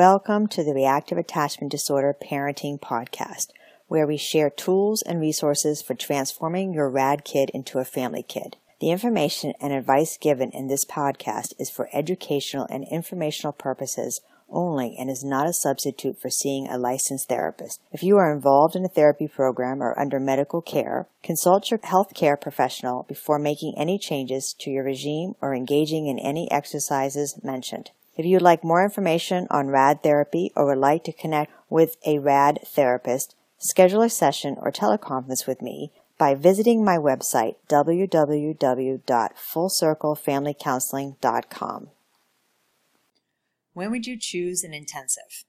Welcome to the Reactive Attachment Disorder Parenting Podcast, where we share tools and resources for transforming your rad kid into a family kid. The information and advice given in this podcast is for educational and informational purposes only and is not a substitute for seeing a licensed therapist. If you are involved in a therapy program or under medical care, consult your healthcare professional before making any changes to your regime or engaging in any exercises mentioned. If you would like more information on RAD therapy or would like to connect with a RAD therapist, schedule a session or teleconference with me by visiting my website www.fullcirclefamilycounseling.com. When would you choose an intensive?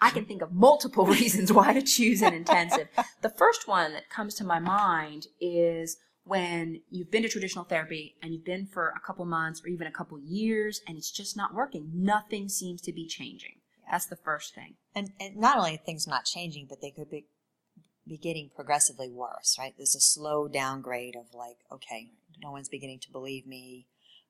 I can think of multiple reasons why to choose an intensive. the first one that comes to my mind is when you've been to traditional therapy and you've been for a couple months or even a couple years and it's just not working. Nothing seems to be changing. That's the first thing. And, and not only things not changing, but they could be be getting progressively worse, right? There's a slow downgrade of like, okay, no one's beginning to believe me.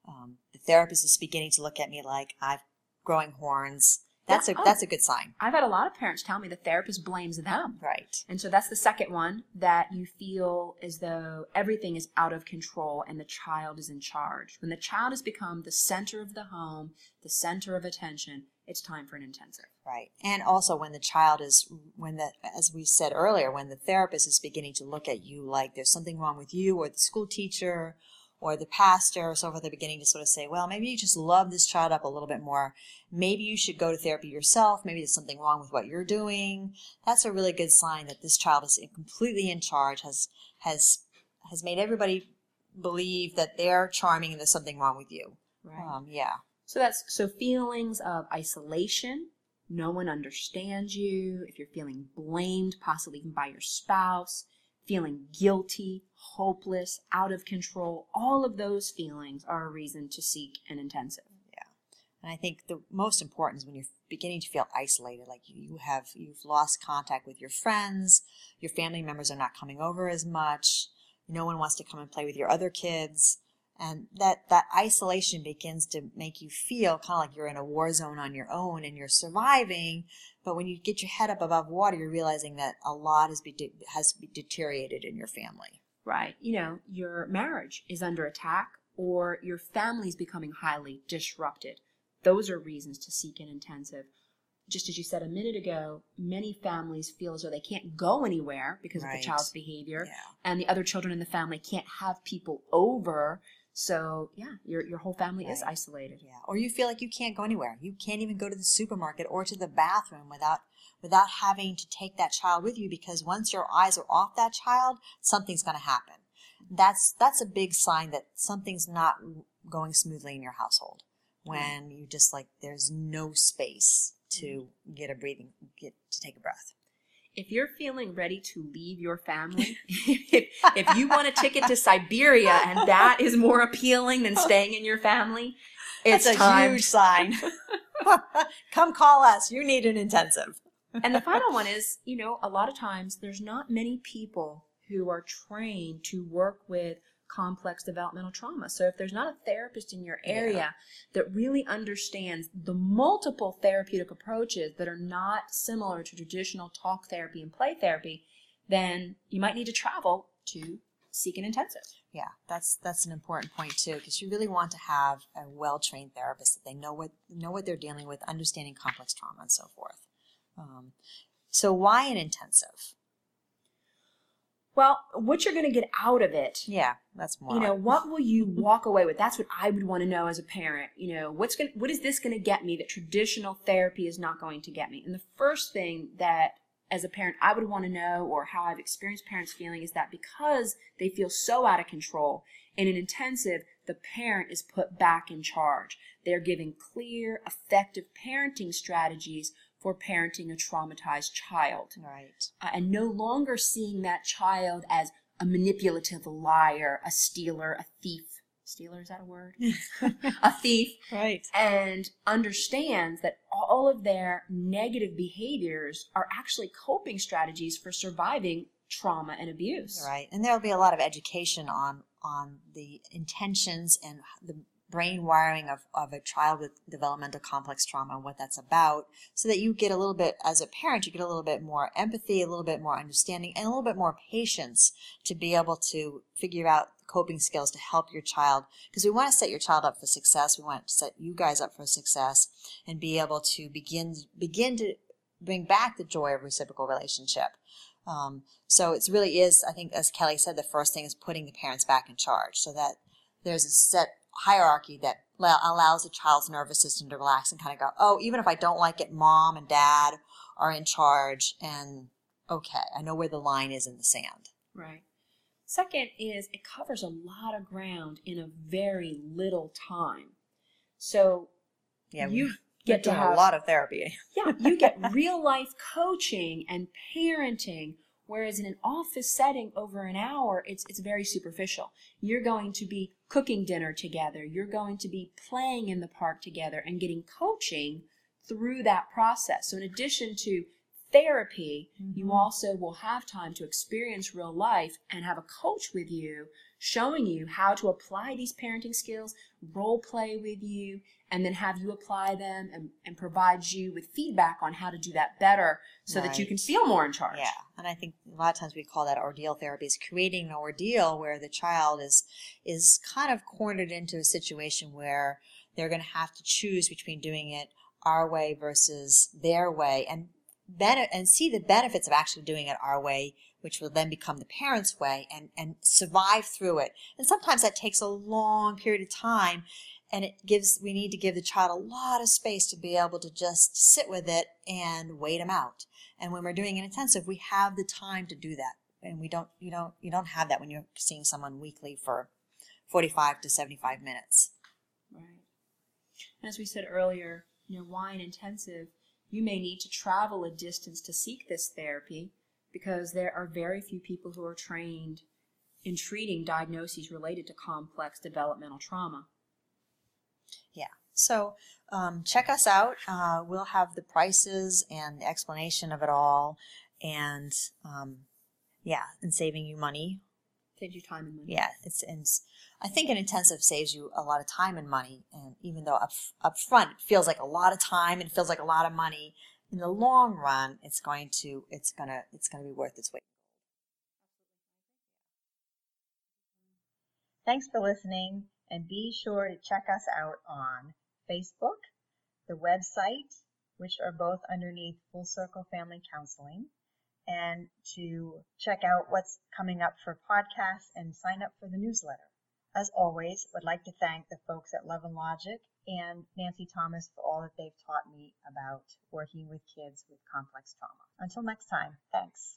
Um, the therapist is beginning to look at me like I've growing horns. That's Yeah. a Oh. that's a good sign, I've had a lot of parents tell me the therapist blames them. right? And so that's the second one that you feel as though everything is out of control and the child is in charge. When the child has become the center of the home, the center of attention, it's time for an intensive. Right. And also when the child is, when the, as we said earlier, when the therapist is beginning to look at you like there's something wrong with you or the school teacher or the pastor or so forth, they're beginning to sort of say, well, maybe you just love this child up a little bit more. Maybe you should go to therapy yourself. Maybe there's something wrong with what you're doing. That's a really good sign that this child is completely in charge, has, has, has made everybody believe that they're charming and there's something wrong with you. Um, yeah. So that's so feelings of isolation, no one understands you, if you're feeling blamed, possibly even by your spouse, feeling guilty, hopeless, out of control, all of those feelings are a reason to seek an intensive. Yeah. And I think the most important is when you're beginning to feel isolated, like you have you've lost contact with your friends, your family members are not coming over as much, no one wants to come and play with your other kids, and that that isolation begins to make you feel kind of like you're in a war zone on your own and you're surviving. But when you get your head up above water, you're realizing that a lot has be has be deteriorated in your family. Right. You know, your marriage is under attack or your family's becoming highly disrupted. Those are reasons to seek an intensive. Just as you said a minute ago, many families feel as though they can't go anywhere because of the child's behavior, Yeah. and the other children in the family can't have people over. So, yeah, your, your whole family is isolated. Yeah, or you feel like you can't go anywhere. You can't even go to the supermarket or to the bathroom without without having to take that child with you because once your eyes are off that child, something's going to happen. That's that's a big sign that something's not going smoothly in your household. When you just like there's no space to mm-hmm. get a breathing get to take a breath. If you're feeling ready to leave your family, if, if you want a ticket to Siberia and that is more appealing than staying in your family, it's That's a time huge sign. Come call us. You need an intensive. and the final one is, you know, a lot of times there's not many people who are trained to work with complex developmental trauma. So if there's not a therapist in your area that really understands the multiple therapeutic approaches that are not similar to traditional talk therapy and play therapy, then you might need to travel to seek an intensive. Yeah, that's that's an important point too, because you really want to have a well-trained therapist that they know what know what they're dealing with, understanding complex trauma and so forth. Um, so why an intensive? Well, what you're going to get out of it Yeah, that's more. you know what will you walk away with? That's what i would want to know as a parent you know what's going what is this going to get me that traditional therapy is not going to get me? And the first thing that as a parent i would want to know or how i've experienced parents feeling is that because they feel so out of control in an intensive the parent is put back in charge. They're given clear effective parenting strategies for parenting a traumatized child right. uh, and no longer seeing that child as a manipulative liar, a stealer, a thief. Stealer, is that a word? a thief. Right. And understands that all of their negative behaviors are actually coping strategies for surviving trauma and abuse. Right. And there'll be a lot of education on on the intentions and the brain wiring of, of a child with developmental complex trauma and what that's about so that you get a little bit as a parent you get a little bit more empathy a little bit more understanding and a little bit more patience to be able to figure out coping skills to help your child. Because we want to set your child up for success. We want to set you guys up for success and be able to begin begin to bring back the joy of reciprocal relationship. Um, so it really is i think as kelly said the first thing is putting the parents back in charge so that there's a set hierarchy that allows the child's nervous system to relax and kind of go, oh, even if I don't like it, mom and dad are in charge, and okay, I know where the line is in the sand. Right. Second is it covers a lot of ground in a very little time. So yeah, you get to have a lot of therapy. yeah, you get real life coaching and parenting Whereas in an office setting over an hour, it's, it's very superficial. You're going to be cooking dinner together. You're going to be playing in the park together and getting coaching through that process. So in addition to therapy, mm-hmm. you also will have time to experience real life and have a coach with you showing you how to apply these parenting skills, role play with you, and then have you apply them and, and provide you with feedback on how to do that better so right. that you can feel more in charge. Yeah. And I think a lot of times we call that ordeal therapy is creating an ordeal where the child is is kind of cornered into a situation where they're going to have to choose between doing it our way versus their way and ben- and see the benefits of actually doing it our way which will then become the parents' way and, and survive through it. And sometimes that takes a long period of time and it gives we need to give the child a lot of space to be able to just sit with it and wait them out. And when we're doing an intensive we have the time to do that. And we don't you don't you don't have that when you're seeing someone weekly for 45 to 75 minutes. Right. As we said earlier you know why an intensive you may need to travel a distance to seek this therapy because there are very few people who are trained in treating diagnoses related to complex developmental trauma yeah. So um, check us out. Uh, we'll have the prices and explanation of it all, and um, yeah, and saving you money. Saves you time and money. Yeah, it's and I think an intensive saves you a lot of time and money, and even though up up front it feels like a lot of time and feels like a lot of money, in the long run, it's going to it's gonna it's gonna be worth its weight. Thanks for listening and be sure to check us out on Facebook, the website, which are both underneath Full Circle Family Counseling, and to check out what's coming up for podcasts and sign up for the newsletter. As always, would like to thank the folks at Love and Logic and Nancy Thomas for all that they've taught me about working with kids with complex trauma. Until next time, thanks.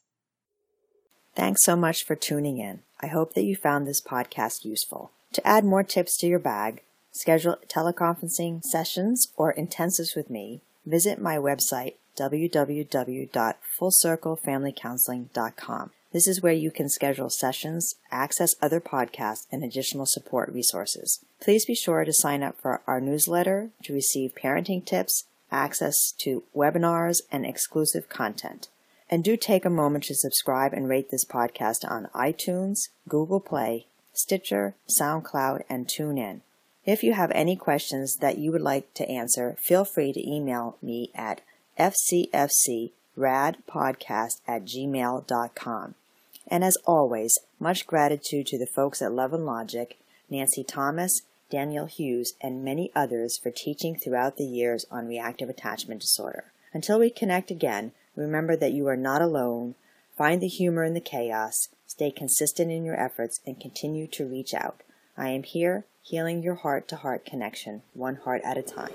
Thanks so much for tuning in. I hope that you found this podcast useful. To add more tips to your bag, schedule teleconferencing sessions or intensives with me, visit my website www.fullcirclefamilycounseling.com. This is where you can schedule sessions, access other podcasts, and additional support resources. Please be sure to sign up for our newsletter to receive parenting tips, access to webinars, and exclusive content. And do take a moment to subscribe and rate this podcast on iTunes, Google Play, Stitcher, SoundCloud, and TuneIn. If you have any questions that you would like to answer, feel free to email me at fcfcradpodcast at gmail.com. And as always, much gratitude to the folks at Love and Logic, Nancy Thomas, Daniel Hughes, and many others for teaching throughout the years on reactive attachment disorder. Until we connect again, remember that you are not alone. Find the humor in the chaos Stay consistent in your efforts and continue to reach out. I am here, healing your heart to heart connection, one heart at a time.